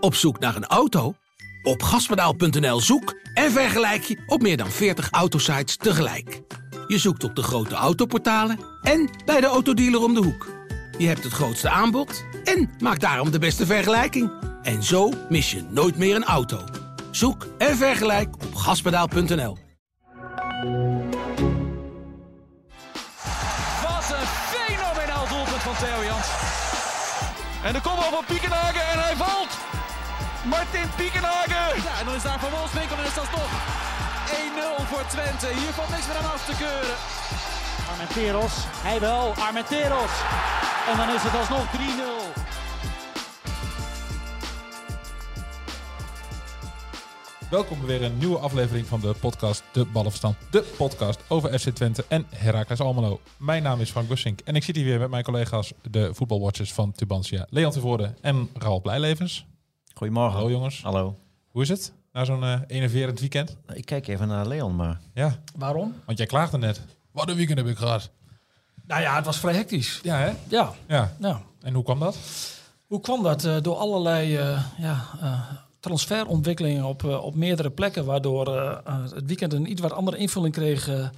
Op zoek naar een auto? Op gaspedaal.nl zoek en vergelijk je op meer dan 40 autosites tegelijk. Je zoekt op de grote autoportalen en bij de autodealer om de hoek. Je hebt het grootste aanbod en maakt daarom de beste vergelijking. En zo mis je nooit meer een auto. Zoek en vergelijk op gaspedaal.nl. Wat een fenomenaal doelpunt van Theo Jans. En de kopbal van Piekenhagen en hij valt. Martin Piekenhagen. Ja, en dan is daar Van Wolfswinkel en is dat toch 1-0 voor Twente. Hier valt niks meer aan af te keuren. Armenteros, hij wel, Armenteros. En dan is het alsnog 3-0. Welkom bij weer een nieuwe aflevering van de podcast De Ballenverstand. De podcast over FC Twente en Heracles Almelo. Mijn naam is Frank Bussink en ik zit hier weer met mijn collega's, de voetbalwatchers van Tubantia. Leon Tevoorde en Raoul Blijlevens. Goedemorgen. Hallo jongens. Hallo. Hoe is het? Na zo'n eh enerverend weekend? Ik kijk even naar Leon, maar Ja, Waarom? want jij klaagde net. Wat een weekend heb ik gehad. Nou ja, het was vrij hectisch. Ja hè? Ja, Ja. nou. En hoe kwam dat? Hoe kwam dat? Eh, door allerlei eh, ja, eh, transferontwikkelingen op, eh, op meerdere plekken, waardoor eh, eh, het weekend een iets wat andere invulling kreeg eh,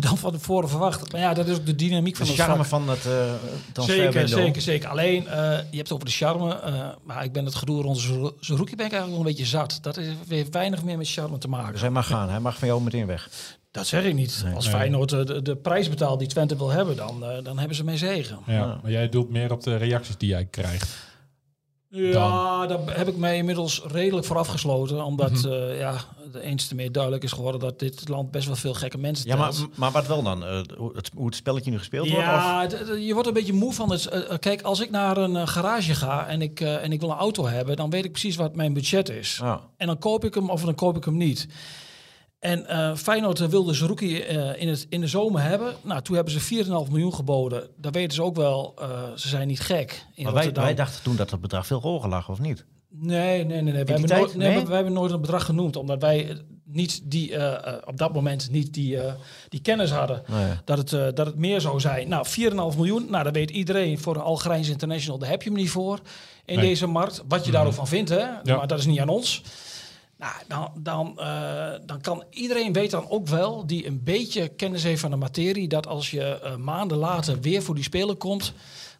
dan van tevoren verwacht. Maar ja, dat is ook de dynamiek de van het charme vak. van het uh, Zeker, zeker, zeker. Alleen, eh, je hebt het over de charme, eh, maar ik ben het gedoe rond zijn rookie ben ik eigenlijk wel een beetje zat. Dat heeft weer weinig meer met charme te maken. Dus hij mag gaan. Hij mag van jou meteen weg. Dat zeg ik niet. Als Nee. Feyenoord de, de prijs betaalt die Twente wil hebben, dan, dan hebben ze mee zegen. Ja, Ja. maar jij doelt meer op de reacties die jij krijgt. Ja, daar heb ik mij inmiddels redelijk voor afgesloten. Omdat eh, ja, de eens te meer duidelijk is geworden dat dit land best wel veel gekke mensen Ja, maar, telt. maar wat wel dan? Eh, hoe, het, hoe het spelletje nu gespeeld wordt? Ja, je wordt een beetje moe van het. eh, kijk, als ik naar een garage ga en ik, en ik wil een auto hebben, dan weet ik precies wat mijn budget is. En dan koop ik hem of dan koop ik hem niet. En eh Feyenoord wilde ze rookie eh, in, het, in de zomer hebben. Nou, toen hebben ze 4,5 miljoen geboden. Daar weten ze ook wel, eh, ze zijn niet gek in Maar wij, Rotterdam. wij dachten toen dat het bedrag veel hoger lag, of niet? Nee, nee, nee. nee. Wij, hebben tijd? nooit, nee, Nee? we- wij hebben nooit een bedrag genoemd, omdat wij niet die, eh, eh, op dat moment niet die, eh, die kennis hadden Nee. dat, het, eh, dat het meer zou zijn. Nou, 4,5 miljoen, nou, dat weet iedereen. Voor een Algerijns International, daar heb je hem niet voor in Nee. deze markt. Wat je daar ook van vindt, hè? Ja. maar dat is niet aan ons. Nou, dan, dan, eh, dan kan iedereen weet dan ook wel, die een beetje kennis heeft van de materie, dat als je eh, maanden later weer voor die speler komt,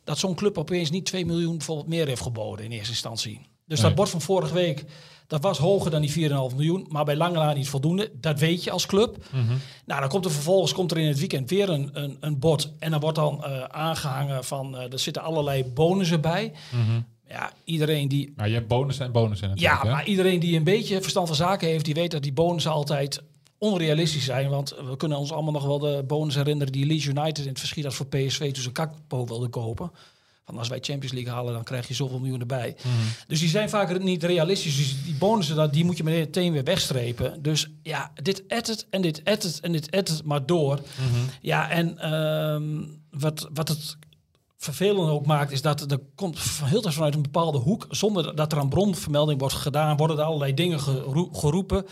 dat zo'n club opeens niet 2 miljoen bijvoorbeeld meer heeft geboden in eerste instantie. Dus Nee. dat bord van vorige week, dat was hoger dan die 4,5 miljoen, maar bij lange na niet voldoende. Dat weet je als club. Nou, dan komt er vervolgens komt er in het weekend weer een, een, een bod. En dan wordt dan eh, aangehangen van, er zitten allerlei bonussen bij. Ja, iedereen die Nou, je hebt bonussen en bonussen natuurlijk. ja, hè? maar iedereen die een beetje verstand van zaken heeft, die weet dat die bonussen altijd onrealistisch zijn. Want we kunnen ons allemaal nog wel de bonus herinneren die Leeds United in het verschiet had voor PSV toen ze Kakpo wilde kopen. Van als wij Champions League halen, dan krijg je zoveel miljoen erbij. Dus die zijn vaak niet realistisch. Dus die bonussen, die moet je meteen weer wegstrepen. Dus ja, dit edit en dit edit en dit edit maar door. Ja, en ehm, wat, wat het vervelend ook maakt, is dat er komt van heel tijd vanuit een bepaalde hoek, zonder dat er een bronvermelding wordt gedaan, worden er allerlei dingen geroe- geroepen.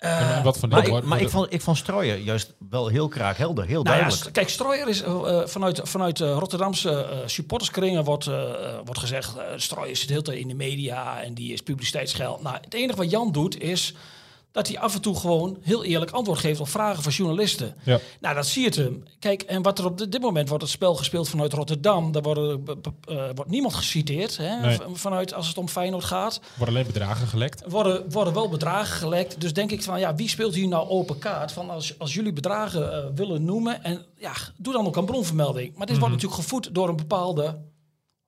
En, en wat Maar, ik, maar ik, vond, ik vond juist wel heel kraakhelder. Heel Nou duidelijk. kijk, Strooier is eh, eh, vanuit, vanuit eh, Rotterdamse eh, supporterskringen wordt, eh, eh, wordt gezegd, uh, Strooier zit heel tijd in de media en die is publiciteitsgeld. Nou, het enige wat Jan doet is dat hij af en toe gewoon heel eerlijk antwoord geeft op vragen van journalisten. Ja. Nou, dat zie je hem. Kijk, en wat er op dit moment wordt het spel gespeeld vanuit Rotterdam. Daar worden, be- eh, wordt niemand geciteerd hè, Nee. vanuit als het om Feyenoord gaat. Worden alleen bedragen gelekt. Worden, worden wel bedragen gelekt. Dus denk ik van, ja, wie speelt hier nou open kaart? Van als, als jullie bedragen eh, willen noemen. En ja, doe dan ook een bronvermelding. Maar dit wordt natuurlijk gevoed door een bepaalde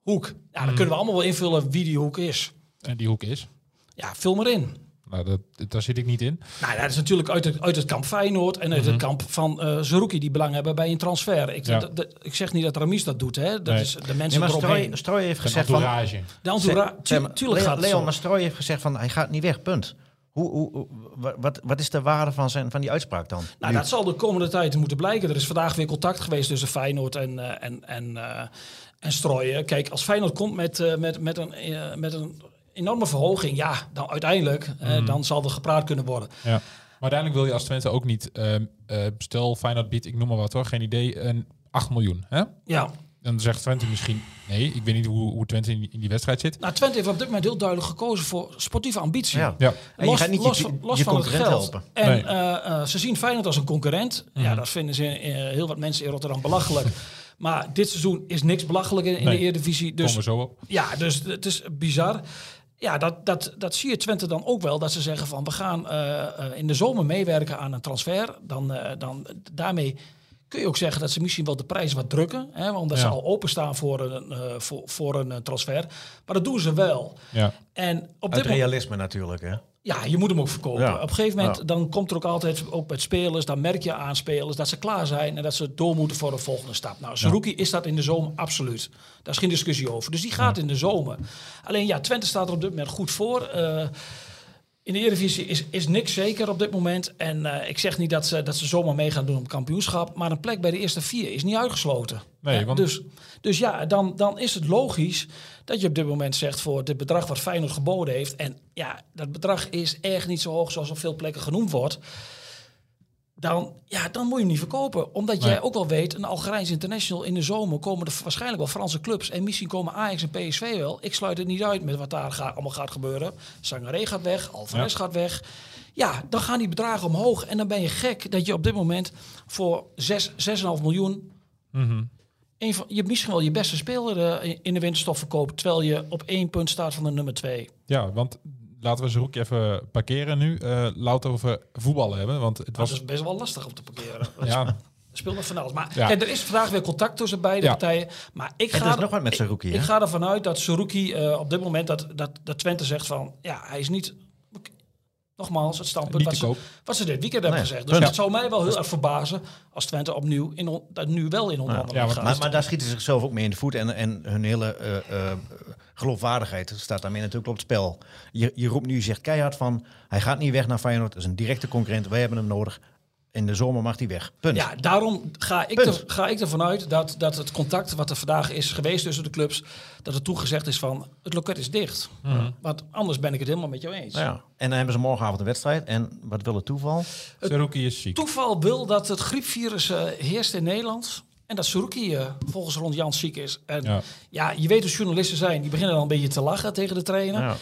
hoek. Ja, dan kunnen we allemaal wel invullen wie die hoek is. En die hoek is. Ja, vul maar in. Nou, dat, daar zit ik niet in. Nou dat is natuurlijk uit het, uit het kamp Feyenoord en uit het kamp van eh Zerouki die belang hebben bij een transfer. Ik, Ja. ik zeg niet dat Ramis dat doet, hè. Dat Nee. is de Nee, mensen maar Strooien heeft gezegd van... entourage. De entourage, tu- tuurlijk Leon, gaat Leon maar heeft gezegd van hij gaat niet weg, punt. Hoe, hoe, hoe- wa- wat, wat is de waarde van, zijn, van die uitspraak dan? Nou, Nu? dat zal de komende tijd moeten blijken. Er is vandaag weer contact geweest tussen Feyenoord en, eh, en, en, eh, en Strooien. Kijk, als Feyenoord komt met, eh, met, met, een, met een enorme verhoging, ja, dan uiteindelijk, eh, dan zal er gepraat kunnen worden. Ja. Maar uiteindelijk wil je als Twente ook niet, ehm, eh, stel Feyenoord biedt, ik noem maar wat hoor, geen idee, een 8 miljoen. Hè? Ja, Dan zegt Twente misschien... Nee, ik weet niet hoe, hoe Twente in, in die wedstrijd zit. Nou, Twente heeft op dit moment heel duidelijk gekozen voor sportieve ambitie. Ja. Ja, En je gaat niet je- los, van- los je van het geld. helpen. En Nee. eh, eh, ze zien Feyenoord als een concurrent. Ja, dat vinden ze eh, heel wat mensen in Rotterdam belachelijk. maar dit seizoen is niks belachelijk in, in Nee. de Eredivisie. Dus zo op. ja, dus het is bizar. Ja, dat, dat, dat zie je Twente dan ook wel. Dat ze zeggen van we gaan eh, eh, in de zomer meewerken aan een transfer. Dan, eh, dan daarmee kun je ook zeggen dat ze misschien wel de prijs wat drukken. Hè, omdat ze Ja. al openstaan voor een, eh, voor, voor een transfer. Maar dat doen ze wel. Ja. En op dit moment, realisme natuurlijk, hè? Ja, je moet hem ook verkopen. Ja. Op een gegeven moment Ja. dan komt er ook altijd ook met spelers, dan merk je aan spelers dat ze klaar zijn en dat ze door moeten voor de volgende stap. Nou, Saruki is dat in de zomer absoluut. Daar is geen discussie over. Dus die gaat in de zomer. Alleen ja, Twente staat er op dit moment goed voor. Eh, in de Eredivisie is, is niks zeker op dit moment. En eh, ik zeg niet dat ze, dat ze zomaar mee gaan doen om kampioenschap. Maar een plek bij de eerste vier is niet uitgesloten. Nee, Hè, want- dus, dus ja, dan, dan is het logisch dat je op dit moment zegt voor dit bedrag wat Feyenoord geboden heeft. En ja, dat bedrag is echt niet zo hoog zoals op veel plekken genoemd wordt. Dan, ja, dan moet je hem niet verkopen. Omdat Nee. jij ook wel weet, een Algerijns international in de zomer komen er waarschijnlijk wel Franse clubs. En misschien komen Ajax en PSV wel. Ik sluit het niet uit met wat daar gaat, allemaal gaat gebeuren. Sangaré gaat weg, Alvarez Ja. gaat weg. Ja, dan gaan die bedragen omhoog. En dan ben je gek dat je op dit moment voor 6, 6,5 miljoen... Mhm. Een van, je misschien wel je beste speler eh, in de winterstop verkoopt... terwijl je op één punt staat van de nummer twee. ja, want laten we Zeroek even parkeren nu. Eh laat over voetballen hebben, want het Dat was... is best wel lastig om te parkeren. Ja, Er speelt nog van alles. Maar Ja. kijk, er is vandaag weer contact tussen beide Ja. partijen. Maar ik ga, er nog wat met Saruki, ik hè? ga ervan uit dat Saruki eh, op dit moment... Dat, dat, dat Twente zegt van... Ja, hij is niet... Nogmaals, het standpunt Niet wat ze, wat ze dit weekend hebben Nee, gezegd. Dus het zou mij wel heel erg verbazen... als Twente opnieuw in, on- dat nu wel in onderhandeling Ja, gaat. Maar, maar daar schieten ze zichzelf ook mee in de voet. En, en hun hele eh, eh, geloofwaardigheid staat daarmee natuurlijk op het spel. Je, je roept nu, je zegt keihard van... hij gaat niet weg naar Feyenoord, dat is een directe concurrent. Wij hebben hem nodig. In de zomer mag hij weg. Punt. Ja, daarom ga ik, er, ga ik ervan uit dat, dat het contact wat er vandaag is geweest tussen de clubs, dat er toegezegd is van het loket is dicht. Want anders ben ik het helemaal met jou eens. Nou ja. En dan hebben ze morgenavond een wedstrijd. En wat wil het toeval? Zerouki is ziek. Toeval wil dat het griepvirus eh, heerst in Nederland. En dat Saruki eh, volgens Rond Jans ziek is. En ja. Ja. je weet hoe journalisten zijn. Die beginnen dan een beetje te lachen tegen de trainer. Ja.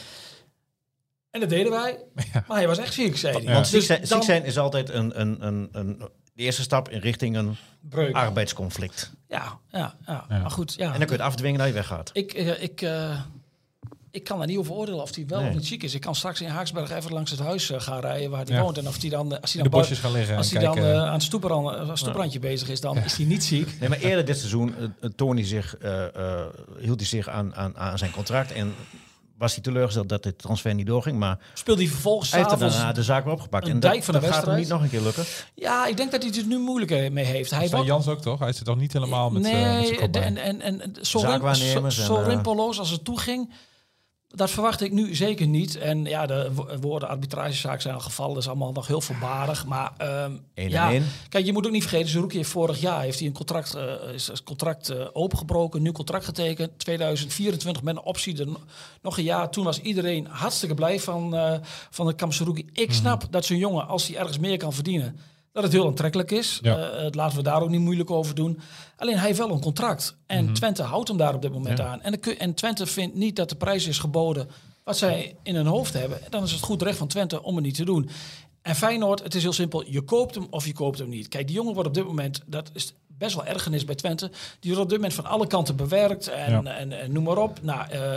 En dat deden wij. Maar hij was echt ziek, zei hij. Ja. Want ziek Dus zijn, ziek dan- zijn is altijd een, een, een, een, de eerste stap in richting een breuk. arbeidsconflict. Ja, ja, ja, Ja. maar goed. Ja. En dan kun je het afdwingen dat je weggaat. Ik, eh, ik, eh, ik kan daar niet over oordelen of hij wel Nee. of niet ziek is. Ik kan straks in Haaksberg even langs het huis eh, gaan rijden waar hij Ja. woont. En of hij dan, eh, als hij dan, bosjes gaan liggen als hij dan eh, aan het stoeprand, bezig is, dan is hij niet ziek. Nee, maar eerder dit seizoen hij zich, eh, eh, hield hij zich aan, aan, aan zijn contract. En was hij teleurgesteld dat dit transfer niet doorging. Maar Speelde hij vervolgens hij heeft daarna de zaak weer opgepakt. een en dat, dijk van de dat gaat hem niet nog een keer lukken. Ja, ik denk dat hij het er nu moeilijker mee heeft. Hij wordt- Jans ook toch? Hij zit toch niet helemaal met, eh, met nee, en, en, en zo, rimpeloos als het toeging, dat verwacht ik nu zeker niet. En ja, de wo- woorden arbitragezaak zijn al gevallen, dat is allemaal nog heel voorbarig. Maar Eén ja, kijk, je moet ook niet vergeten, Zerouki heeft vorig jaar heeft hij een contract, eh, is het contract eh, opengebroken, nieuw contract getekend. 2024 met een optie er no- nog een jaar. Toen was iedereen hartstikke blij van, eh van de Kamp Zerouki. Ik Mhm. snap dat zo'n jongen, als hij ergens meer kan verdienen, dat het heel aantrekkelijk is. Ja. Eh, het laten we daar ook niet moeilijk over doen. Alleen hij heeft wel een contract. En Mhm. Twente houdt hem daar op dit moment aan. En, en Twente vindt niet dat de prijs is geboden wat zij in hun hoofd hebben. Dan is het goed recht van Twente om het niet te doen. En Feyenoord, het is heel simpel. Je koopt hem of je koopt hem niet. Kijk, die jongen wordt op dit moment, dat is best wel ergernis bij Twente. Die wordt op dit moment van alle kanten bewerkt en, Ja. en, en noem maar op. Nou, eh,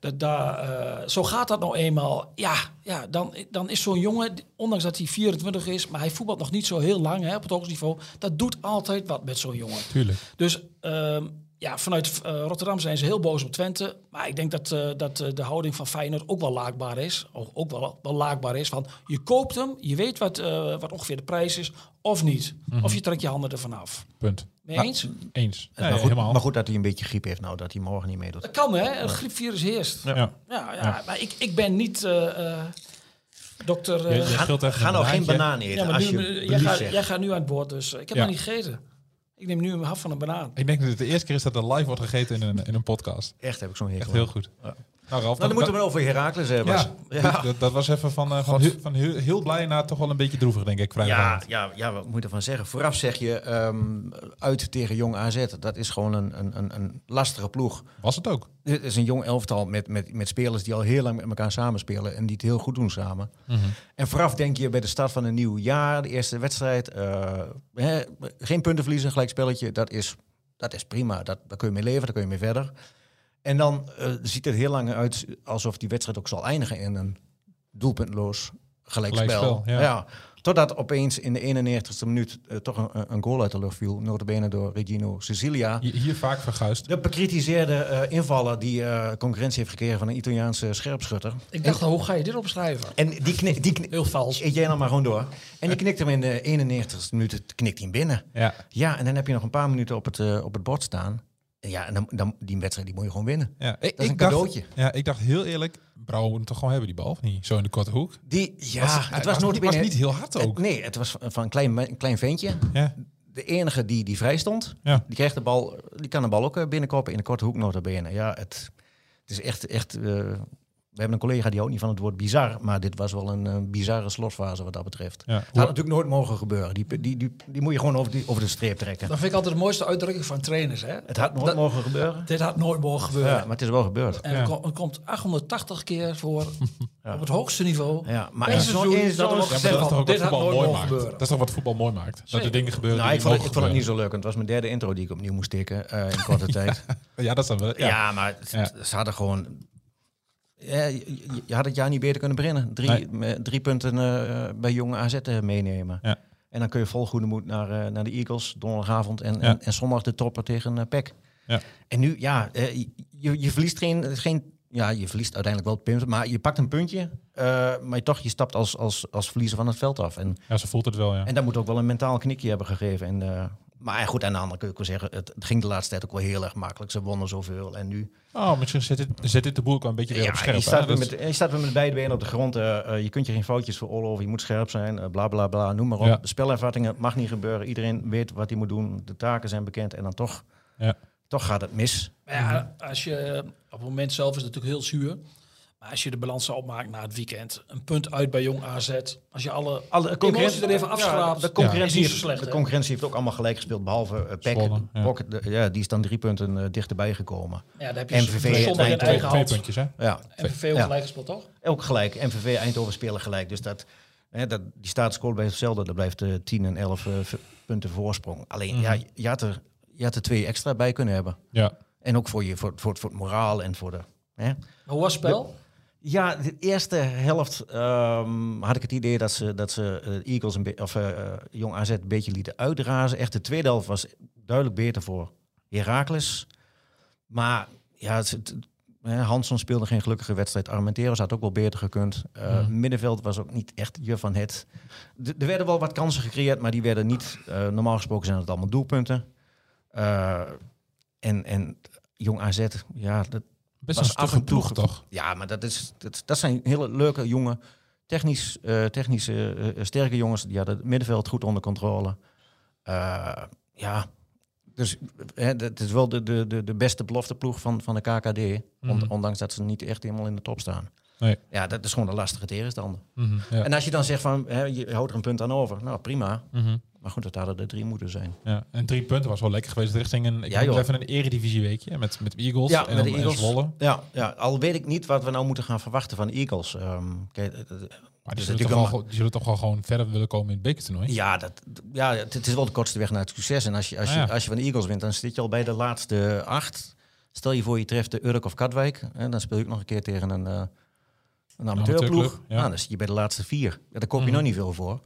dat, eh, zo gaat dat nou eenmaal. Ja, ja dan, dan is zo'n jongen, ondanks dat hij 24 is, maar hij voetbalt nog niet zo heel lang hè, op het hoogste niveau. Dat doet altijd wat met zo'n jongen. Tuurlijk. Dus ehm, ja, vanuit eh, Rotterdam zijn ze heel boos op Twente. Maar ik denk dat, eh, dat eh, de houding van Feyenoord ook wel laakbaar is. Ook, ook wel, wel laakbaar is. Van, je koopt hem, je weet wat, eh, wat ongeveer de prijs is, of niet. Of je trekt je handen ervan af. Punt. Mee Nou, eens? Eens. Maar, goed, helemaal. maar goed dat hij een beetje griep heeft nou, dat hij morgen niet meedoet. Dat kan hè, een griepvirus heerst. Ja, Ja. ja, Ja. maar ik, ik ben niet eh, eh, dokter... Ga nou geen banaan eten, als nu, je jij, gaat, jij gaat nu aan het woord, dus ik heb Ja. nog niet gegeten. Ik neem nu een hap van een banaan. Ik denk dat het de eerste keer is dat er live wordt gegeten in een, in een podcast. Echt heb ik zo'n hekel. Echt heel goed. Nou, Ralf, Nou, dan moeten we het over Heracles hebben. ja, ja. Dat, dat was even van, eh, van, heel, van heel, heel blij naar toch wel een beetje droevig, denk ik. Ja, ja, ja, wat moet je ervan zeggen? Vooraf zeg je ehm, uit tegen jong AZ. Dat is gewoon een, een, een, een lastige ploeg. Was het ook. Dit is een jong elftal met, met, met spelers die al heel lang met elkaar samenspelen en die het heel goed doen samen. En vooraf denk je bij de start van een nieuw jaar, de eerste wedstrijd, eh, hè, geen punten verliezen, gelijk spelletje, dat is, dat is prima. Dat, daar kun je mee leven, daar kun je mee verder. En dan eh, ziet het heel lang uit alsof die wedstrijd ook zal eindigen in een doelpuntloos gelijkspel. Gelijkspel, ja. Totdat opeens in de 91ste minuut eh, toch een, een goal uit de lucht viel, notabene door Regino Sicilia. Hier, hier vaak verguisd. De bekritiseerde eh, invaller die eh, concurrentie heeft gekregen van een Italiaanse scherpschutter. Ik dacht, hoe ga je dit opschrijven? En die knik, die knik, Heel vals. eet jij dan maar gewoon door. En die knikt hem in de 91ste minuut, knikt hij hem binnen. Ja. Ja, en dan heb je nog een paar minuten op het, op het bord staan. Ja, en dan, dan, die wedstrijd die moet je gewoon winnen. Ja, ik, is een dacht, cadeautje. Ja, ik dacht heel eerlijk, Brouw moet hem toch gewoon hebben die bal, of niet? Zo in de korte hoek. Die, ja, Was- het was was, niet- was niet heel hard ook. Het- nee, het was van van een klein, een klein ventje. Ja, De enige die, die vrij stond. ja. Die krijgt de bal, die kan de bal ook eh, binnenkoppen in de korte hoek notabene. Ja, het, het is echt, echt eh, we hebben een collega die houdt niet van het woord bizar, maar dit was wel een bizarre slotfase wat dat betreft. ja. Het had natuurlijk nooit mogen gebeuren. Die, die, die, die moet je gewoon over, die, over de streep trekken. Dat vind ik altijd de mooiste uitdrukking van trainers. Hè? Het had nooit Dat- mogen gebeuren. Dit had nooit mogen gebeuren. Ja, maar het is wel gebeurd. En Ja. het, ko- het komt 880 keer voor op het hoogste niveau. Ja, maar seizoen zo'n- in dat dat is toch van, ook wat voetbal mooi maakt. gebeuren. Dat is toch wat voetbal mooi maakt. Dat er dingen gebeuren Nou, die ik vond, ik vond het niet zo leuk. Het was mijn derde intro die ik opnieuw moest tikken eh, in korte tijd. Ja, dat is dan wel. Ja, maar ze hadden gewoon... Ja, je, had het jaar niet beter kunnen beginnen. Drie, Nee. met drie punten eh, bij jonge AZ eh, meenemen. Ja. En dan kun je vol goede moed naar, eh, naar de Eagles donderdagavond. En, Ja. en, en zondag de topper tegen eh PEC. Ja. En nu, ja, eh, je, je verliest geen, geen... Ja, je verliest uiteindelijk wel punten. Maar je pakt een puntje. eh, maar toch, je stapt als, als, als verliezer van het veld af. En, ja, ze voelt het wel, ja. en dat moet ook wel een mentaal knikje hebben gegeven. En, eh, maar goed, aan de andere kun je zeggen... Het, ging de laatste tijd ook wel heel erg makkelijk. Ze wonnen zoveel. En nu... Oh, misschien zet dit, zet dit de boel ook wel een beetje weer op scherp. je, staat weer met, je staat weer met beide benen op de grond. eh, eh, je kunt je geen foutjes veroorloven. Je moet scherp zijn. eh, bla bla bla. Noem maar op. Ja. Spelervattingen mag niet gebeuren. Iedereen weet wat hij moet doen. De taken zijn bekend. En dan toch, Ja. toch gaat het mis. Maar ja, als je, op het moment zelf is het natuurlijk heel zuur. Maar als je de balans opmaken na het weekend, een punt uit bij Jong AZ. Als je alle, Alle emoties er even afschraapt, de, concurrentie is niet heeft, zo slecht. de concurrentie heeft ook allemaal gelijk gespeeld. Behalve uh, PEC. Zwolle, ja. De- ja, die is dan drie punten eh, dichterbij gekomen. Ja, daar heb je MVV Eindhoven. eigen twee, puntjes, hè? Ja, MVV ook Ja. gelijk gespeeld, toch? ook gelijk. MVV Eindhoven spelen gelijk. Dus dat, hè, dat, die status quo blijft hetzelfde. Dat blijft eh 10 en 11 eh, v- punten voorsprong. Alleen, ja, je had, er, je had er twee extra bij kunnen hebben. Ja. En ook voor, je, voor, voor, voor het moraal en voor de... Hè? Hoe was het spel? Ja, de eerste helft ehm, had ik het idee dat ze, dat ze eh, Eagles een of eh, eh, Jong AZ een beetje lieten uitrazen. Echt de tweede helft was duidelijk beter voor Heracles. Maar ja, het, Hansson speelde geen gelukkige wedstrijd. Armenteros had ook wel beter gekund. Eh, Middenveld was ook niet echt je van het. Er werden wel wat kansen gecreëerd, maar die werden niet... normaal gesproken zijn het allemaal doelpunten. En, en Jong AZ, ja, dat, Best Was een af en toe ploeg, toch? ja, maar dat, is, dat, dat zijn hele leuke, jonge, technisch, eh, technisch eh, sterke jongens. Die hadden het middenveld goed onder controle. Eh, ja, dus hè, het is wel de, de, de, de beste belofteploeg van, van de KKD. Mhm. ondanks dat ze niet echt helemaal in de top staan. Nee. Ja, dat is gewoon een lastige tegenstander. Mhm, ja. En als je dan zegt van, hè, je houdt er een punt aan over. Nou, prima. Mhm, Maar goed, dat hadden er drie moeten zijn. ja. En drie punten was wel lekker geweest richting een, ik Ja, joh. even een eredivisieweekje met, met Eagles Ja, en, met de en Eagles. Zwolle. Ja, ja, al weet ik niet wat we nou moeten gaan verwachten van de Eagles. Ehm, kijk, het- het- Maar die zullen, toch wel, die zullen toch wel gewoon verder willen komen in het bekertoernooi? Ja, dat, ja het, is wel de kortste weg naar het succes. En als je, als, je, Ah, ja. als je van de Eagles wint, dan zit je al bij de laatste acht. Stel je voor, je treft de Urk of Katwijk. En dan speel je ook nog een keer tegen een, uh, een amateurploeg. ja. Nou, dan zit je bij de laatste vier. Ja, daar koop je Mhm. nog niet veel voor.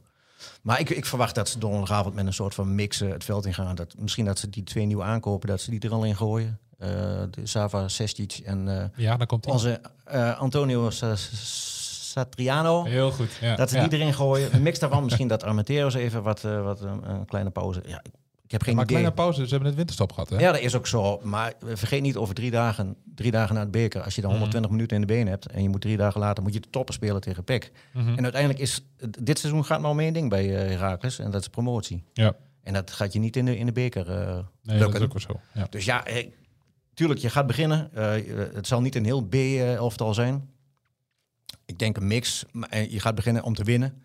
Maar ik, ik verwacht dat ze donderdagavond met een soort van mix eh, het veld ingaan. Dat, misschien dat ze die twee nieuwe aankopen, dat ze die er al in gooien. Eh, de Sava Sestic en eh, Ja, dan komt onze eh, Antonio Sa- Satriano. Heel goed. Ja. Dat ze ja. die erin gooien. Een mix daarvan. Misschien dat Armenteros even wat, wat een, een kleine pauze. Ja, ik, heb geen maar idee. kleine pauze, ze hebben het winterstop gehad, hè? Ja, dat is ook zo. Maar vergeet niet over drie dagen, drie dagen na het beker. Als je dan 120 minuten in de been hebt en je moet drie dagen later moet je de toppen spelen tegen PEC. Mhm. En uiteindelijk is dit seizoen gaat maar om één ding bij eh Heracles en dat is promotie. Ja. En dat gaat je niet in de, in de beker eh Nee, dat lukken. is ook wel zo. Ja. Dus ja, eh, tuurlijk, je gaat beginnen. Het zal niet een heel B-elftal zijn. Ik denk een mix. Maar je gaat beginnen om te winnen.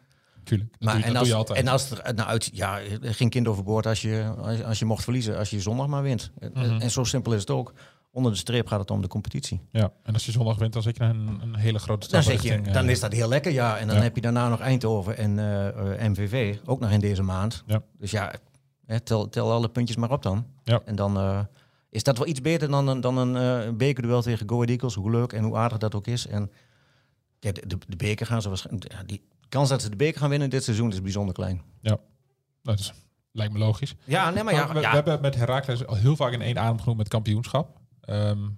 Tuurlijk. Dat, Maar, doe, je, en, dat als, doe je altijd. en als er nou uit... Ja, geen kind overboord als je, als, als je mocht verliezen. Als je zondag maar wint. Mhm. En zo simpel is het ook. Onder de streep gaat het om de competitie. ja. En als je zondag wint, dan zet je een, een hele grote Dan, stap je, richting, dan eh, is dat heel lekker, ja. En dan Ja. heb je daarna nog Eindhoven en eh, eh, MVV. Ook nog in deze maand. Ja. Dus ja, hè, tel, tel alle puntjes maar op dan. Ja. En dan eh, is dat wel iets beter dan, een- dan een eh, bekerduel tegen Go Ahead Eagles. Hoe leuk en hoe aardig dat ook is. En ja, de, de, de beker gaan ze waarschijnlijk... Ja, die kans dat ze de beker gaan winnen dit seizoen is bijzonder klein. Dat is, lijkt me logisch. Ja, nee, maar ja... We, ja. we hebben met Heracles al heel vaak in één adem genoemd met kampioenschap. Ehm,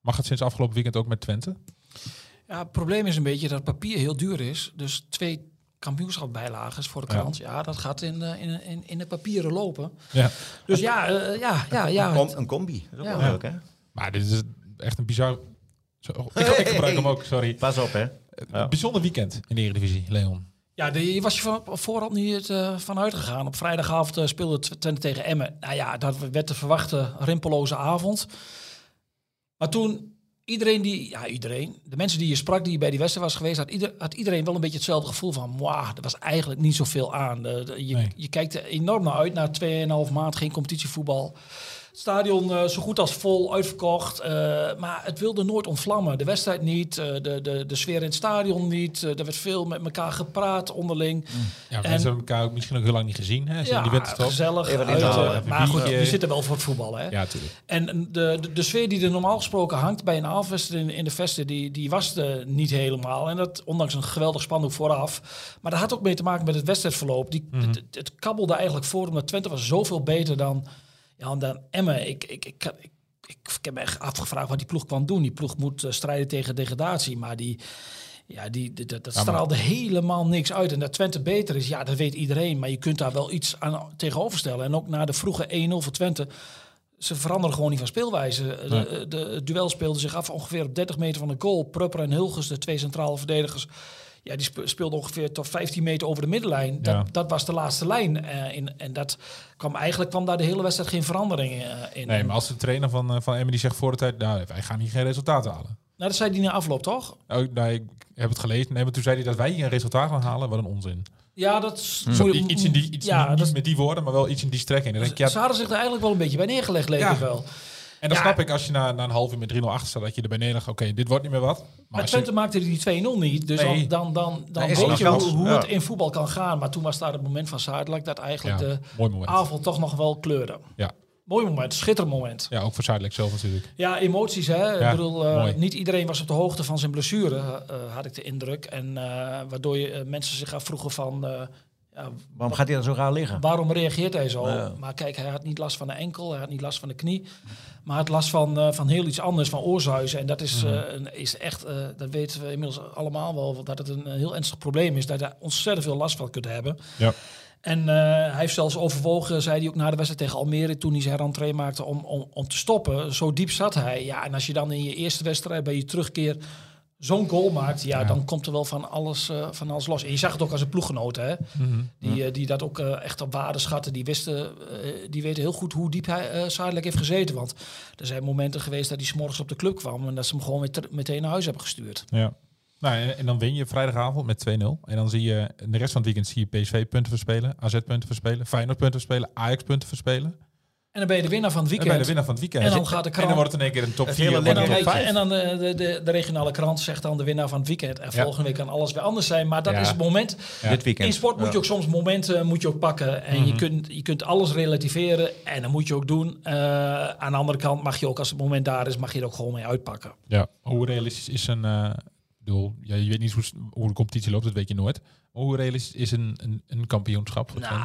mag het sinds afgelopen weekend ook met Twente? Ja, het probleem is een beetje dat papier heel duur is. Dus twee kampioenschapbijlages voor de Ja. krant. Ja, dat gaat in, eh, in, in, in de papieren lopen. Ja. Dus ja, eh, ja, ja, ja. Een, com- een combi. Dat is ook Ja. wel leuk, hè? Maar dit is echt een bizar... Zo, ik, ik gebruik hem ook, sorry. Pas op, hè? Een bijzonder weekend in de Eredivisie, Leon. Ja, de, hier was je van, voorhand niet uh, van uitgegaan. Op vrijdagavond uh, speelde Twente tegen Emmen. Nou ja, dat werd de verwachte rimpeloze avond. Maar toen iedereen die, ja iedereen, de mensen die je sprak die bij die wedstrijd was geweest, had, ieder, had iedereen wel een beetje hetzelfde gevoel van, wauw, er was eigenlijk niet zoveel aan. De, de, je, Nee. je kijkt er enorm naar uit, na 2,5 maand geen competitievoetbal. Stadion uh, zo goed als vol, uitverkocht. Uh, maar het wilde nooit ontvlammen. De wedstrijd niet, uh, de, de, de sfeer in het stadion niet. er werd veel met elkaar gepraat onderling. Ja, mensen hebben elkaar ook misschien ook heel lang niet gezien. Hè? Ja, die wedstrijd gezellig. Even uit, uh, maar goed, biertje. die zitten wel voor het voetbal. Hè? Ja, natuurlijk. En de, de, de sfeer die er normaal gesproken hangt bij een avondwedstrijd in, in de vesten, die, die was er niet helemaal. En dat ondanks een geweldig spandoek vooraf. Maar dat had ook mee te maken met het wedstrijdverloop. Die, Mhm. het, het kabbelde eigenlijk voor, omdat Twente was zoveel beter dan, ja, dan Emmen. Ik, ik, ik, ik, ik, ik heb me echt afgevraagd wat die ploeg kwam doen. Die ploeg moet uh, strijden tegen degradatie, maar die... Ja, die, die- dat, dat Ja, maar- straalde helemaal niks uit. En dat Twente beter is, ja, dat weet iedereen. Maar je kunt daar wel iets aan tegenover stellen. En ook na de vroege 1-0 voor Twente... Ze veranderen gewoon niet van speelwijze. De, de, het duel speelde zich af ongeveer op 30 meter van de goal. Prupper en Hulges, de twee centrale verdedigers... Ja, die spe- speelden ongeveer tot 15 meter over de middenlijn. Dat, Ja. dat was de laatste lijn. eh, in, en dat kwam eigenlijk kwam daar de hele wedstrijd geen verandering eh, in. Nee, maar als de trainer van, eh, van Emmen die zegt voor de tijd... Nou, wij gaan hier geen resultaten halen. Nou, dat zei hij na afloop, toch? Oh, nee, ik heb het gelezen. Nee, maar toen zei hij dat wij hier een resultaat gaan halen. Wat een onzin. Ja, dat is... Iets in die, iets ja, niet, dat met die woorden, maar wel iets in die strekking. Dan denk ik, ja, Ze hadden zich er eigenlijk wel een beetje bij neergelegd, leek Ja. wel. En dan ja. snap ik als je na, na een half uur met 3-0 achter staat... dat je erbij neerlegt, oké, dit wordt niet meer wat. Maar Maar als je- Twente maakte die 2-0 niet. Dus Nee. dan, dan, dan, dan Nee, is weet je hoe, hoe Ja. het in voetbal kan gaan. Maar toen was daar het moment van Zuidelijk dat eigenlijk ja, de avond toch nog wel kleurde. Ja. Mooi moment, schitterend moment. ja, ook voor Zuidelijk zelf natuurlijk. Ja, emoties hè. Ja, ik bedoel, eh, niet iedereen was op de hoogte van zijn blessure, eh, had ik de indruk. En eh, waardoor je, eh, mensen zich afvroegen van... ja, Waarom gaat hij dan zo raar liggen? Waarom reageert hij zo? Ja. Maar kijk, hij had niet last van de enkel, hij had niet last van de knie. Maar had last van, eh, van heel iets anders, van oorzuizen. En dat is, eh, een, is echt, eh, dat weten we inmiddels allemaal wel, dat het een, heel ernstig probleem is. Dat je daar ontzettend veel last van kunt hebben. Ja. En hij heeft zelfs overwogen, zei hij ook na de wedstrijd tegen Almere, toen hij zijn rentree maakte, om, om, om te stoppen. Zo diep zat hij. Ja, en als je dan in je eerste wedstrijd bij je terugkeer zo'n goal maakt, ja, Ja. dan komt er wel van alles, eh, van alles los. En je zag het ook als een ploeggenoten, hè. Mhm. Die, eh, die dat ook eh, echt op waarde schatten. Die wisten, die weten heel goed hoe diep hij Zadelijk heeft gezeten. Want er zijn momenten geweest dat hij 's morgens op de club kwam en dat ze hem gewoon ter- meteen naar huis hebben gestuurd. Ja. Nou, en, en dan win je vrijdagavond met 2-0. En dan zie je in de rest van het weekend zie je PSV punten verspelen, AZ punten verspelen, Feyenoord punten verspelen, Ajax punten verspelen. En dan ben je de winnaar van het En weekend. bij de winnaar van het weekend. En dan gaat de krant- En dan wordt het in één keer een top Het 4 hele of en en dan eh, de, de, de regionale krant zegt dan de winnaar van het weekend. En Ja. volgende week kan alles weer anders zijn. Maar dat Ja. is het moment. Ja. Dit weekend. In sport moet Ja. je ook soms momenten moet je ook pakken. En Mhm. je, kunt, je kunt alles relativeren. En dat moet je ook doen. Eh, aan de andere kant mag je ook, als het moment daar is, mag je er ook gewoon mee uitpakken. Ja, hoe realistisch is een... eh, bedoel, ja, je weet niet hoe, hoe de competitie loopt, dat weet je nooit. Maar hoe realistisch is een, een, een kampioenschap voor Nou?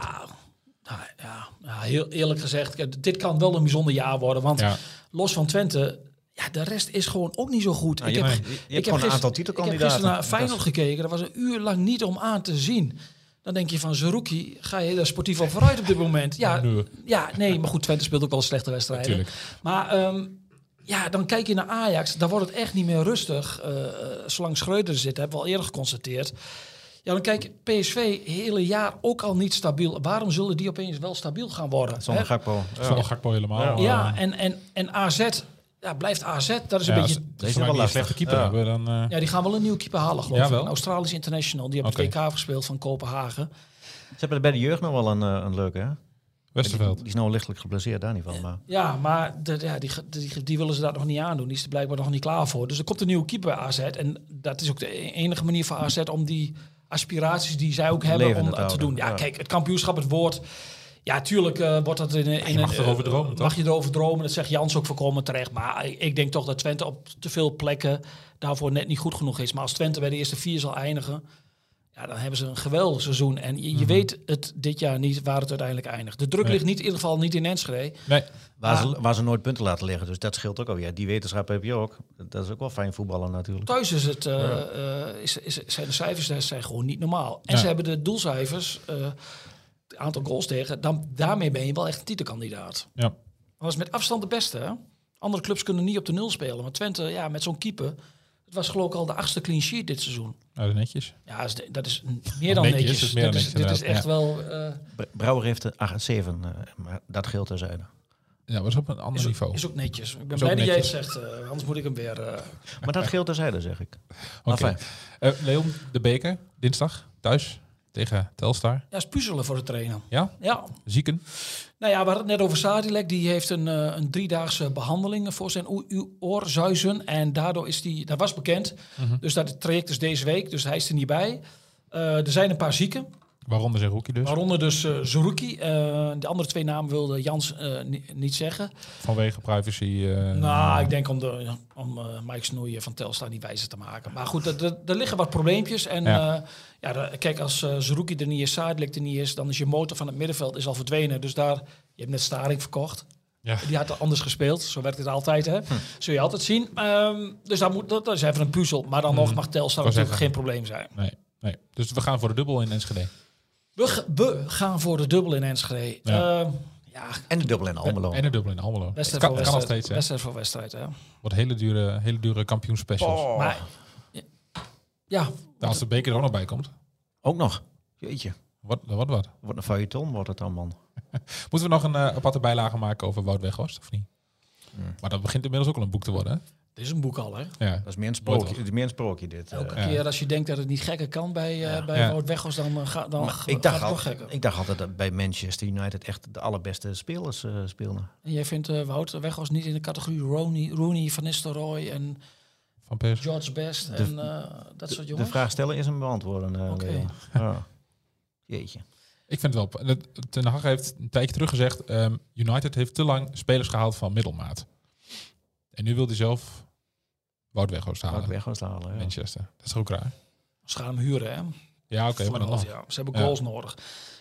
Nou ja, ja, heel eerlijk gezegd, dit kan wel een bijzonder jaar worden. Want Ja, los van Twente, ja, de rest is gewoon ook niet zo goed. Nou, ik je heb, hebt, je hebt ik heb een aantal Ik heb titelkandidaten. gisteren naar Feyenoord is- gekeken. Dat was een uur lang niet om aan te zien. Dan denk je van Zerouki, ga je daar sportief wel vooruit op dit moment? Ja, ja, nee, maar goed, Twente speelt ook wel slechte wedstrijden. natuurlijk. Maar ehm, ja, dan kijk je naar Ajax. Daar wordt het echt niet meer rustig. eh, zolang Schreuder er zit, hebben we al eerder geconstateerd. Ja, dan kijk PSV hele jaar ook al niet stabiel. Waarom zullen die opeens wel stabiel gaan worden? Zonder? Gakpo. Ja. Zonder Gakpo helemaal. Ja. Ja, en, en, en AZ, ja, blijft AZ. Dat is een Ja, beetje... Deze maar wel een slechte keeper Ja. hebben, dan... eh, Ja, die gaan wel een nieuwe keeper halen, geloof Ja, ik. wel? Een Australisch International. Die hebben Oké. het WK gespeeld van Kopenhagen. Ze hebben bij de jeugd nog wel een, eh, een leuke, hè? Westerveld. Die is nou lichtelijk geblesseerd daar niet van. Maar Ja, maar de, ja, die, die, die willen ze daar nog niet aandoen. Die is er blijkbaar nog niet klaar voor. Dus er komt een nieuwe keeper bij AZ. En dat is ook de enige manier voor AZ om die aspiraties die zij ook hebben om te dat te doen. Ja, ja. kijk, het kampioenschap, het woord. Ja, tuurlijk eh, wordt dat in, een- in je mag een, erover eh, dromen, toch? Mag je erover dromen, dat zegt Jans ook voorkomen terecht. Maar ik denk toch dat Twente op te veel plekken daarvoor net niet goed genoeg is. Maar als Twente bij de eerste vier zal eindigen, ja, dan hebben ze een geweldig seizoen. En je, je weet het dit jaar niet waar het uiteindelijk eindigt. De druk Nee. ligt niet in ieder geval niet in Enschede. Nee, waar, Ah. ze, waar ze nooit punten laten liggen. Dus dat scheelt ook alweer. Die wetenschap heb je ook. Dat is ook wel fijn voetballen natuurlijk. Thuis is het, eh, eh, is, is, zijn de cijfers zijn gewoon niet normaal. En Ja. ze hebben de doelcijfers, eh, het aantal goals tegen, dan, daarmee ben je wel echt een titelkandidaat. ja. Dat was met afstand de beste. Hè? Andere clubs kunnen niet op de nul spelen. Maar Twente, ja, met zo'n keeper, het was geloof ik al de achtste clean sheet dit seizoen. Nou, netjes. Ja, dat is, dat is meer dan Netjes, netjes. dat is meer dan dit, is, netjes, dit is echt wel... eh, Br- Brouwer heeft de 8 7, eh, maar dat geldt terzijde. Ja, maar is op een ander is, ook, niveau. is ook netjes. Ik ben Is blij dat jij het zegt, eh, anders moet ik hem weer... eh, Maar dat geldt terzijde, zeg ik. Oké. Eh, Leon, de beker, dinsdag, thuis, tegen Telstar. ja, is puzzelen voor de trainer. Ja, Ja, zieken. Nou ja, we hadden het net over Sadilek. Die heeft een, eh, een driedaagse behandeling voor zijn oorzuizen. En daardoor is die, dat was bekend. Dus dat het traject is deze week, dus hij is er niet bij. Eh, er zijn een paar zieken, Waaronder zijn rookie dus. waaronder dus Zerouki. Eh, de andere twee namen wilde Jans eh, ni- niet zeggen. Vanwege privacy. nou, ik denk om, de, om Mike Snoeien van Telstar niet wijzer te maken. Maar goed, er, liggen wat probleempjes. En Ja. ja, kijk, als Zerouki er niet is, Sadilek er niet is... dan is je motor van het middenveld is al verdwenen. Dus daar, je hebt net Staring verkocht. Ja. Die had anders gespeeld. Zo werkt het altijd, hè. Zul je altijd zien. Ehm, dus daar moet, dat, dat is even een puzzel. Maar dan nog mag Telstar natuurlijk geen probleem zijn. Nee, nee. Dus we gaan voor de dubbel in Enschede. We, gaan voor de dubbel in Enschede. Ja. Ja, ja En de dubbel in Almelo. En de dubbel in Almelo. Wedstrijd kan, voor kan nog steeds. Wedstrijd voor wedstrijd, hè. Wordt hele dure, hele dure kampioenspecials. Maar, ja, Als de beker er ook nog bij komt. Ook nog. Jeetje. Wat, wat, wat. Wordt een feuilleton, wordt het dan, man. Moeten we nog een eh, aparte bijlage maken over Wout Weghorst, of niet? Hmm. Maar dat begint inmiddels ook al een boek te worden, hè? Dit is een boek al, hè. Ja. Dat is meer een sprookje, het is meer een sprookje dit. eh. Elke Ja. keer als je denkt dat het niet gekker kan bij, eh bij Ja. Wout Weghorst, dan, eh, ga, dan Maar ik, gaat dacht het al, nog gekker. ik dacht altijd dat bij Manchester United echt de allerbeste spelers eh speelden. En jij vindt eh Wout Weghorst niet in de categorie Rooney, Rooney Van Nistelrooy en Van. George Best en eh, dat soort De jongens? vraag stellen is hem beantwoorden. eh, Oké. Leon. Ja. Jeetje. Ik vind het wel... Ten Hag heeft een tijdje terug gezegd... ehm, United heeft te lang spelers gehaald van middelmaat. En nu wil hij zelf Wout Weghorst halen. Wout Weghorst halen. Ja. Manchester. Dat is ook raar. Ze gaan hem huren, hè? Ja, oké, Voor maar jaar. Ze hebben Ja. goals nodig.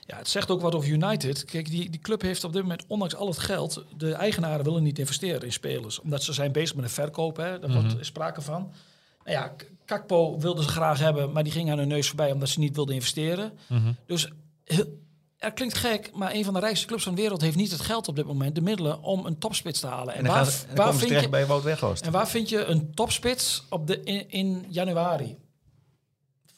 Ja, het zegt ook wat over United. Kijk, die, die club heeft op dit moment, ondanks al het geld, de eigenaren willen niet investeren in spelers. Omdat ze zijn bezig met een verkoop, hè. Daar Mhm. wordt er sprake van. Nou ja, Kakpo wilden ze graag hebben, maar die ging aan hun neus voorbij omdat ze niet wilden investeren. Mhm. Dus heel- er klinkt gek, maar een van de rijkste clubs van de wereld heeft niet het geld op dit moment, de middelen om een topspits te halen. En waar, ze, en waar vind je, bij Wout Weghorst. en waar vind je een topspits op de, in, in januari?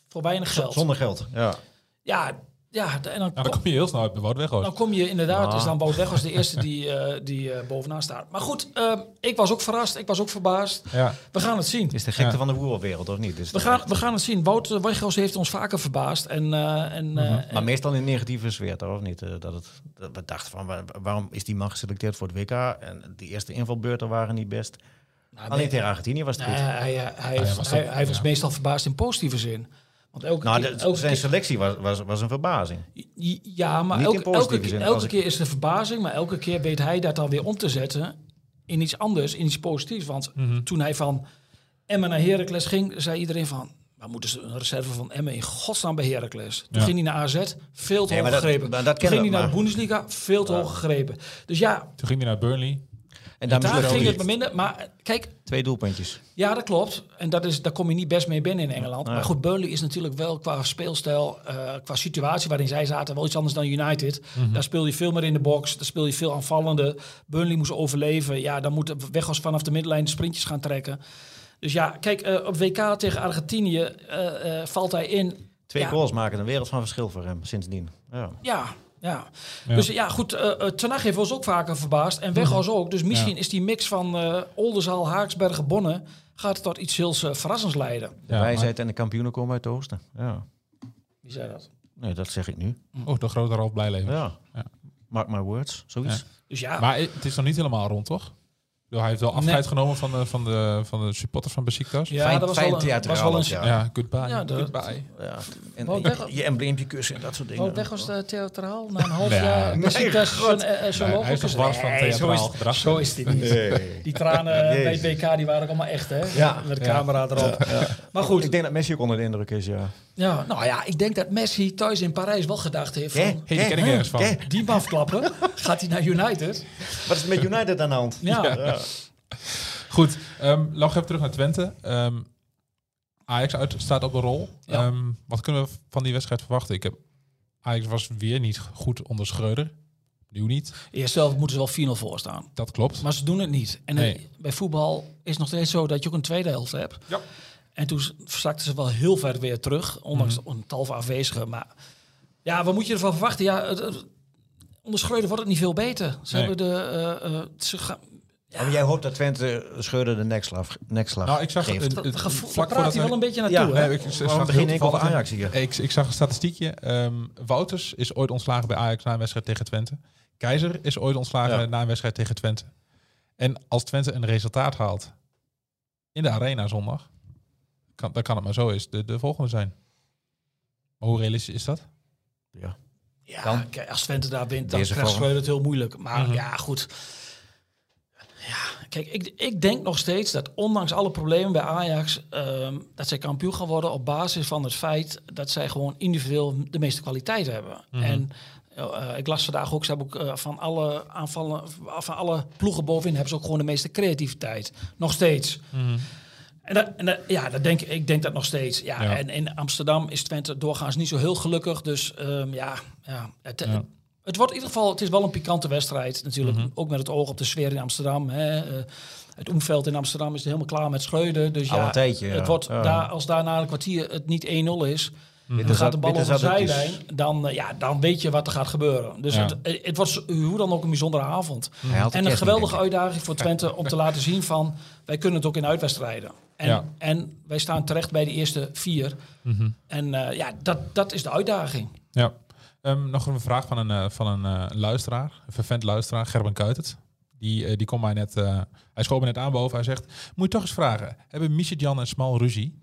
Voor weinig geld. Zonder geld. Ja. Ja, ja, en dan, Nou, dan kom je heel snel uit bij Wout Weghorst. dan kom je inderdaad, Ja. is dan de eerste die, eh, die eh, bovenaan staat. Maar goed, eh, ik was ook verrast, ik was ook verbaasd. Ja. We gaan het zien. Is de gekte Ja. van de voetbalwereld, of niet? Is We gaan, echt- we gaan het zien. Wout eh, heeft ons vaker verbaasd. En, eh, en, eh, Maar meestal in negatieve sfeer, toch? Of niet? Dat, het, dat we dachten van, waar- waarom is die man geselecteerd voor het WK? En die eerste invalbeurten waren niet best. nou, Alleen nee, tegen Argentinië was het goed. hij, hij, hij, ja, was hij, dat- hij was meestal verbaasd in positieve zin. Want elke Nou, keer, elke zijn selectie was, was, was een verbazing. Ja, maar elke, elke, zin, elke ik- keer is de verbazing, maar elke keer weet hij dat dan weer om te zetten in iets anders, in iets positiefs. Want Mhm. toen hij van Emmen naar Heracles ging, zei iedereen van... Maar moeten ze een reserve van Emmen in godsnaam bij Heracles? Toen Ja. ging hij naar AZ, veel te Nee, hoog dat- gegrepen. dat toen ging hij we, naar de Bundesliga, veel te hoog gegrepen. Dus ja, Toen ging hij naar Burnley. En daar ging het minder. Maar kijk, Twee doelpuntjes. ja, dat klopt. En dat is, daar kom je niet best mee binnen in Engeland. Nee. Maar goed, Burnley is natuurlijk wel qua speelstijl, eh, qua situatie waarin zij zaten, wel iets anders dan United. Daar speel je veel meer in de box, daar speel je veel aanvallende. Burnley moest overleven. Ja, dan moet Weghorst vanaf de middenlijn de sprintjes gaan trekken. Dus ja, kijk, eh, op WK tegen Argentinië eh, valt hij in. Twee Ja. goals maken een wereld van verschil voor hem sindsdien. Ja. Ja, Ja. Ja. Dus ja, goed. eh uh, Ten Hag heeft ons ook vaker verbaasd. En Weghorst ook. Dus misschien Ja. is die mix van eh Oldenzaal, Haaksbergen, Bonnen... gaat tot iets heel eh, verrassends leiden. De Ja, wijsheid en de kampioenen komen uit het oosten. Ja. Wie zei dat? Nee, dat zeg ik nu. maar- Oh, de grote Ralf Blijleven. Ja. Ja. Mark my words, zoiets. Dus ja, Maar het is nog niet helemaal rond, toch? Hij heeft wel afscheid genomen van de, van, de, van de supporters van Besiktas. ja fijn- dat was fijn wel, een- was wel een... ja. Ja, goodbye. Ja, de- goodbye. Ja. En, en Weg- je, je embleempje kussen en dat soort dingen. Weg was de theatraal na een half Nee, jaar. nee, zo'n eh, eh, zo'n Nee, logo hij is van theatraal zo is, gedrag. Zo is het niet. Die tranen bij het WK die waren ook allemaal echt, hè? Ja. Met de Ja. camera erop. Maar goed, Ik denk dat Messi ook onder de indruk is, ja. ja, nou ja, ik denk dat Messi thuis in Parijs wel gedacht heeft van... Hey, die ken ik ergens van. Die afklappen, gaat hij naar United? Wat is met United aan de hand? Ja, Goed, ehm nog even terug naar Twente. Ehm, Ajax uit, staat op de rol. Ja. Ehm, wat kunnen we van die wedstrijd verwachten? Ik heb, Ajax was weer niet goed onder Schreuder. Nu niet. eerst zelf moeten ze wel 4-0 voor staan. Dat klopt. Maar ze doen het niet. En Nee. eh, bij voetbal is het nog steeds zo dat je ook een tweede helft hebt. Ja. En toen verzakten ze wel heel ver weer terug, ondanks Mhm. een tal van afwezigen. Maar ja, wat moet je ervan verwachten? Ja, het, het- onder Schreuder wordt het niet veel beter. Ze Nee. hebben de... eh, eh, ze gaan, Ja, maar jij hoopt dat Twente Scheurde de nekslag, nekslag Nou, ik zag geeft. het, vlak voordat praat hij we- wel een beetje Ja, naartoe. hè? Nee, ik, zag begin ik over Ajax hier? Ik, ik zag een statistiekje. Ehm, Wouters is ooit ontslagen bij Ajax na een wedstrijd tegen Twente. Keizer is ooit ontslagen Ja. na een wedstrijd tegen Twente. En als Twente een resultaat haalt in de arena zondag, kan, dan kan het maar zo eens de, de volgende zijn. Maar hoe realistisch is dat? Ja. Ja, Dan- kijk, als Twente daar wint, dan krijgt. Schreuder het heel moeilijk. Maar Mhm. ja, goed. Kijk, ik, ik denk nog steeds dat ondanks alle problemen bij Ajax... ehm, dat zij kampioen gaan worden op basis van het feit... dat zij gewoon individueel de meeste kwaliteit hebben. Mhm. En eh, ik las vandaag ook, ze hebben ook eh, van alle aanvallen... van alle ploegen bovenin hebben ze ook gewoon de meeste creativiteit. Nog steeds. En, dat, en dat- ja, dat denk, ik- ik denk dat nog steeds. Ja, Ja. En in Amsterdam is Twente doorgaans niet zo heel gelukkig. Dus ehm, ja, ja, het, Ja. Het wordt in ieder geval, het is wel een pikante wedstrijd natuurlijk. Mhm. Ook met het oog op de sfeer in Amsterdam. Hè. Eh, het omveld in Amsterdam is helemaal klaar met Schreuder. Dus Al ja, een tijdje, ja. het wordt Ja. daar, als daar na een kwartier het niet 1-0 is, Witte dan gaat de bal over de zijlijn. Dan, eh, ja, dan weet je wat er gaat gebeuren. Dus Ja. het, eh, het wordt hoe dan ook een bijzondere avond. En een geweldige uitdaging voor Twente om te laten zien van wij kunnen het ook in uitwedstrijden. En, Ja. en wij staan terecht bij de eerste vier. Mhm. En ja, dat, dat is de uitdaging. Ja. Ehm, nog een vraag van een, eh, van een eh, luisteraar, een vervent luisteraar, Gerben Kuitert. Die, eh, die komt mij net, hij schoot me net aan boven. Hij zegt, moet je toch eens vragen, hebben Jan en Smal ruzie?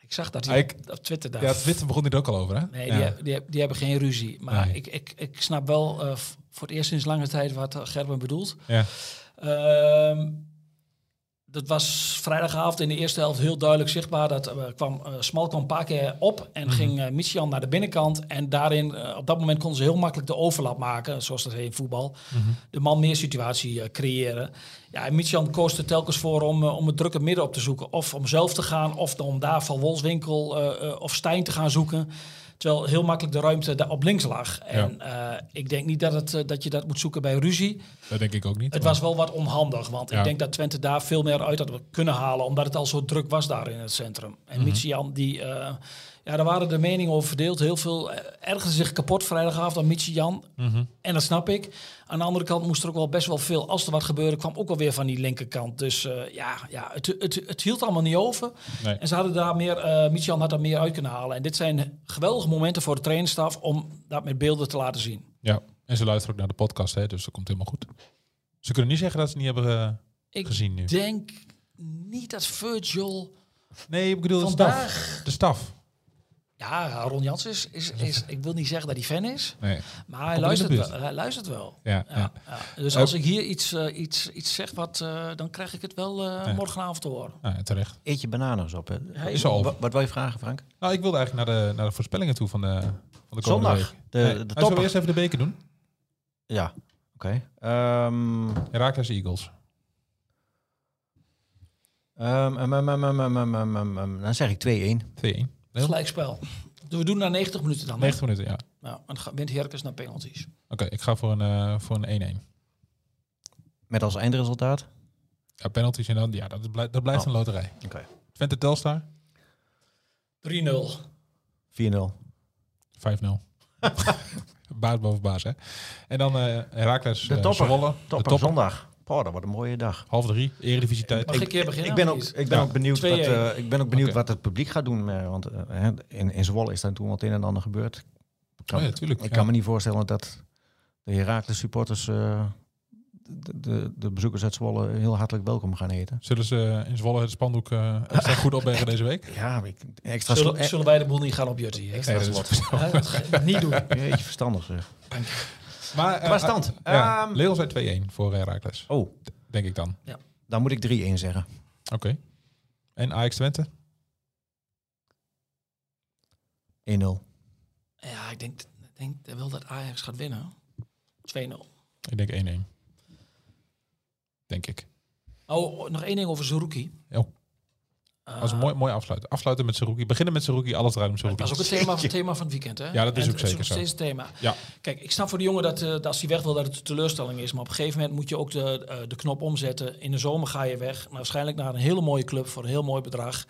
Ik zag dat hij Ik- op Twitter daar. Ja, Twitter begon dit ook al over, hè? Nee, Ja. die, die, die hebben geen ruzie. Maar Nee. ik, ik, ik snap wel voor het eerst sinds lange tijd wat Gerben bedoelt. Ja. Ehm, dat was vrijdagavond in de eerste helft heel duidelijk zichtbaar. Dat eh, kwam, eh, Smal kwam een paar keer op en Mhm. ging uh, Michian naar de binnenkant. En daarin, op dat moment konden ze heel makkelijk de overlap maken, zoals dat heet in voetbal. Mhm. De man-meer situatie creëren. Ja, en Michian koos er telkens voor om, om het drukke midden op te zoeken. Of om zelf te gaan, of om daar Van Wolfswinkel of Stijn te gaan zoeken. Terwijl heel makkelijk de ruimte daar op links lag. En eh, ik denk niet dat, het, eh, dat je dat moet zoeken bij ruzie. Dat denk ik ook niet. Het maar- was wel wat onhandig, want Ja. ik denk dat Twente daar veel meer uit had kunnen halen, omdat het al zo druk was daar in het centrum. En Mhm. Michian, die, eh, ja, daar waren de meningen over verdeeld. Heel veel uh, ergerde zich kapot vrijdagavond aan Michian. Mhm. En dat snap ik. Aan de andere kant moest er ook wel best wel veel, als er wat gebeurde, kwam ook wel weer van die linkerkant. Dus eh, ja, ja het, het, het hield allemaal niet over. Nee. En ze hadden daar meer, eh Michian had daar meer uit kunnen halen. En dit zijn geweldige momenten voor de trainerstaf om dat met beelden te laten zien. Ja, en ze luisteren ook naar de podcast, hè, dus dat komt helemaal goed. Ze kunnen niet zeggen dat ze niet hebben eh, Ik gezien nu. denk niet dat Virgil Nee, ik bedoel de vandaag staf. De staf. Ja, Ron Jans is, is, ik wil niet zeggen dat hij fan is, nee. maar hij luistert, wel, hij luistert wel. Ja. Dus als ik hier iets, iets, iets zeg, wat, uh, dan krijg ik het wel uh, morgenavond te horen. terecht. Eet je bananen op. Hè? Is al. Wat, wat wil je vragen, Frank? Nou, ik wilde eigenlijk naar de, naar de voorspellingen toe van de, van de komende Zondag, week. De, de Zullen we eerst even de beker doen? Ja, oké. Okay. Um, Eagles. Um, um, dan zeg ik 2-1. 2-1. Heel? Gelijkspel. We doen na 90 minuten dan. hè? 90 minuten, ja. Ja, en dan ga- wint Herkens naar penalties. Oké, ik ga voor een eh, voor een 1-1. Met als eindresultaat? Ja, penalties en dan, ja, dat, blijft dat blijft Oh. een loterij. Oké. Twente Telstar, 3-0. 4-0. 5-0. baas boven baas, hè. En dan eh Herakles De eh. Zwolle. De Topper topper. zondag. Oh, dat wordt een mooie dag. Half drie, Eredivisie tijd. Mag ik een keer beginnen? Ik ben ook, niet? ik ben Ja. ook benieuwd, wat, 2-1. eh, ik ben ook benieuwd wat het publiek gaat doen. eh, want eh, hè, in, in Zwolle is daar toen wat een en ander gebeurd. Ik kan, Oh ja, tuurlijk, ik ja. kan me niet voorstellen dat de Herakles supporters eh, de, de, de bezoekers uit Zwolle heel hartelijk welkom gaan heten. Zullen ze in Zwolle het spandoek eh, extra goed opbergen deze week? Ja, ik, extra Zullen, zullen wij de boel niet gaan opjutten hier? Extra Nee, dat is niet doen. Jeetje, verstandig zeg. Maar, eh, Qua stand. ja, Ehm, Leeuw zei 2-1 voor Herakles, Oh, denk ik dan. dan moet ik 3-1 zeggen. Oké. En Ajax Twente? 1-0. Ja, ik denk, ik denk wel dat Ajax gaat winnen. 2-0. Ik denk 1-1. Denk ik. Oh, nog één ding over Zerouki. Oh. Dat was een mooi, mooi afsluiten. Afsluiten met Saruki. Beginnen met Saruki, alles draait om Saruki. Dat is ook het thema, het thema van het weekend, hè? Ja, dat is En ook het is zeker zo. steeds het thema. Ja. Kijk, ik snap voor de jongen dat, eh, dat als hij weg wil, dat het een teleurstelling is. Maar op een gegeven moment moet je ook de, eh, de knop omzetten. In de zomer ga je weg. Waarschijnlijk naar een hele mooie club voor een heel mooi bedrag.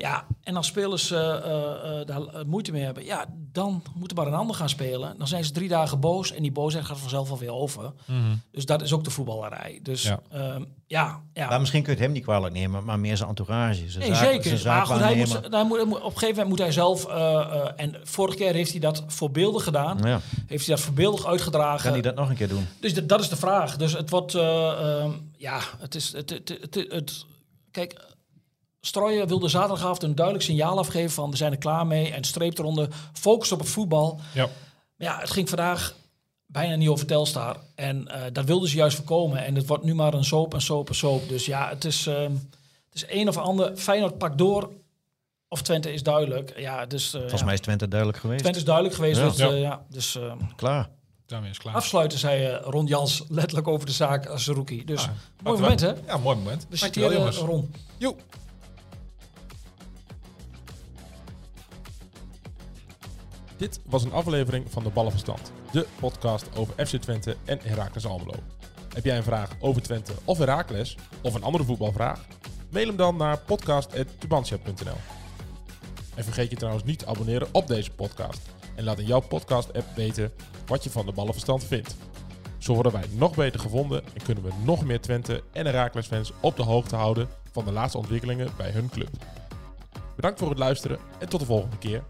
Ja, en als spelers eh, eh, eh, daar moeite mee hebben, ja, dan moeten maar een ander gaan spelen. Dan zijn ze drie dagen boos en die boosheid gaat vanzelf alweer over. Mhm. Dus dat is ook de voetballerij. Dus Ja. ja, ja, ja. Maar misschien kun je het hem niet kwalijk nemen, maar meer zijn entourage. Nee, zeker. Maar goed, hij moet, hij moet, op een gegeven moment moet hij zelf... eh, eh, en vorige keer heeft hij dat voorbeeldig gedaan. Ja, Heeft hij dat voorbeeldig uitgedragen. kan hij dat nog een keer doen? Dus dat- dat is de vraag. Dus het wordt... eh, ehm, ja, het is... Het, het, het, het, het- kijk, Strooien wilde zaterdagavond een duidelijk signaal afgeven van... we zijn er klaar mee en streep eronder. Focus op het voetbal. Ja. Maar ja, het ging vandaag bijna niet over Telstar. En eh, dat wilden ze juist voorkomen. En het wordt nu maar een soap en soap en soap. Dus ja, het is, ehm, is een of ander. Feyenoord pakt door. Of Twente is duidelijk. Ja, dus eh, Volgens ja. mij is Twente duidelijk geweest. Twente is duidelijk geweest. Ja. Dus, eh, ja, dus ehm, Klaar. Daarmee is klaar. afsluiten zei eh, Ron Jans letterlijk over de zaak als rookie. Dus Ah, mooi moment, hè? Ja, mooi moment. We citeren jongens. Ron. Jo. Dit was een aflevering van de Ballenverstand. De podcast over FC Twente en Heracles Almelo. Heb jij een vraag over Twente of Heracles? Of een andere voetbalvraag? Mail hem dan naar podcast.tubantia.nl En vergeet je trouwens niet te abonneren op deze podcast. En laat in jouw podcast-app weten wat je van de Ballenverstand vindt. Zo worden wij nog beter gevonden en kunnen we nog meer Twente en Heracles fans op de hoogte houden van de laatste ontwikkelingen bij hun club. Bedankt voor het luisteren en tot de volgende keer.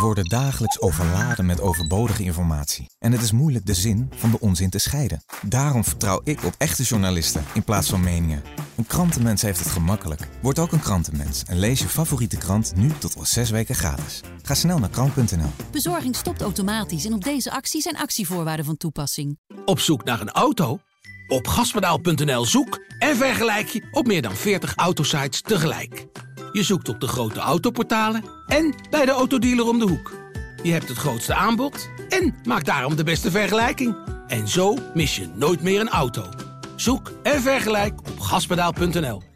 Worden dagelijks overladen met overbodige informatie. En het is moeilijk de zin van de onzin te scheiden. Daarom vertrouw ik op echte journalisten in plaats van meningen. Een krantenmens heeft het gemakkelijk. Word ook een krantenmens en lees je favoriete krant nu tot al zes weken gratis. Ga snel naar krant.nl. Bezorging stopt automatisch en op deze actie zijn actievoorwaarden van toepassing. Op zoek naar een auto? Op gaspedaal.nl zoek en vergelijk je op meer dan 40 autosites tegelijk. Je zoekt op de grote autoportalen en bij de autodealer om de hoek. Je hebt het grootste aanbod en maakt daarom de beste vergelijking. En zo mis je nooit meer een auto. Zoek en vergelijk op gaspedaal.nl.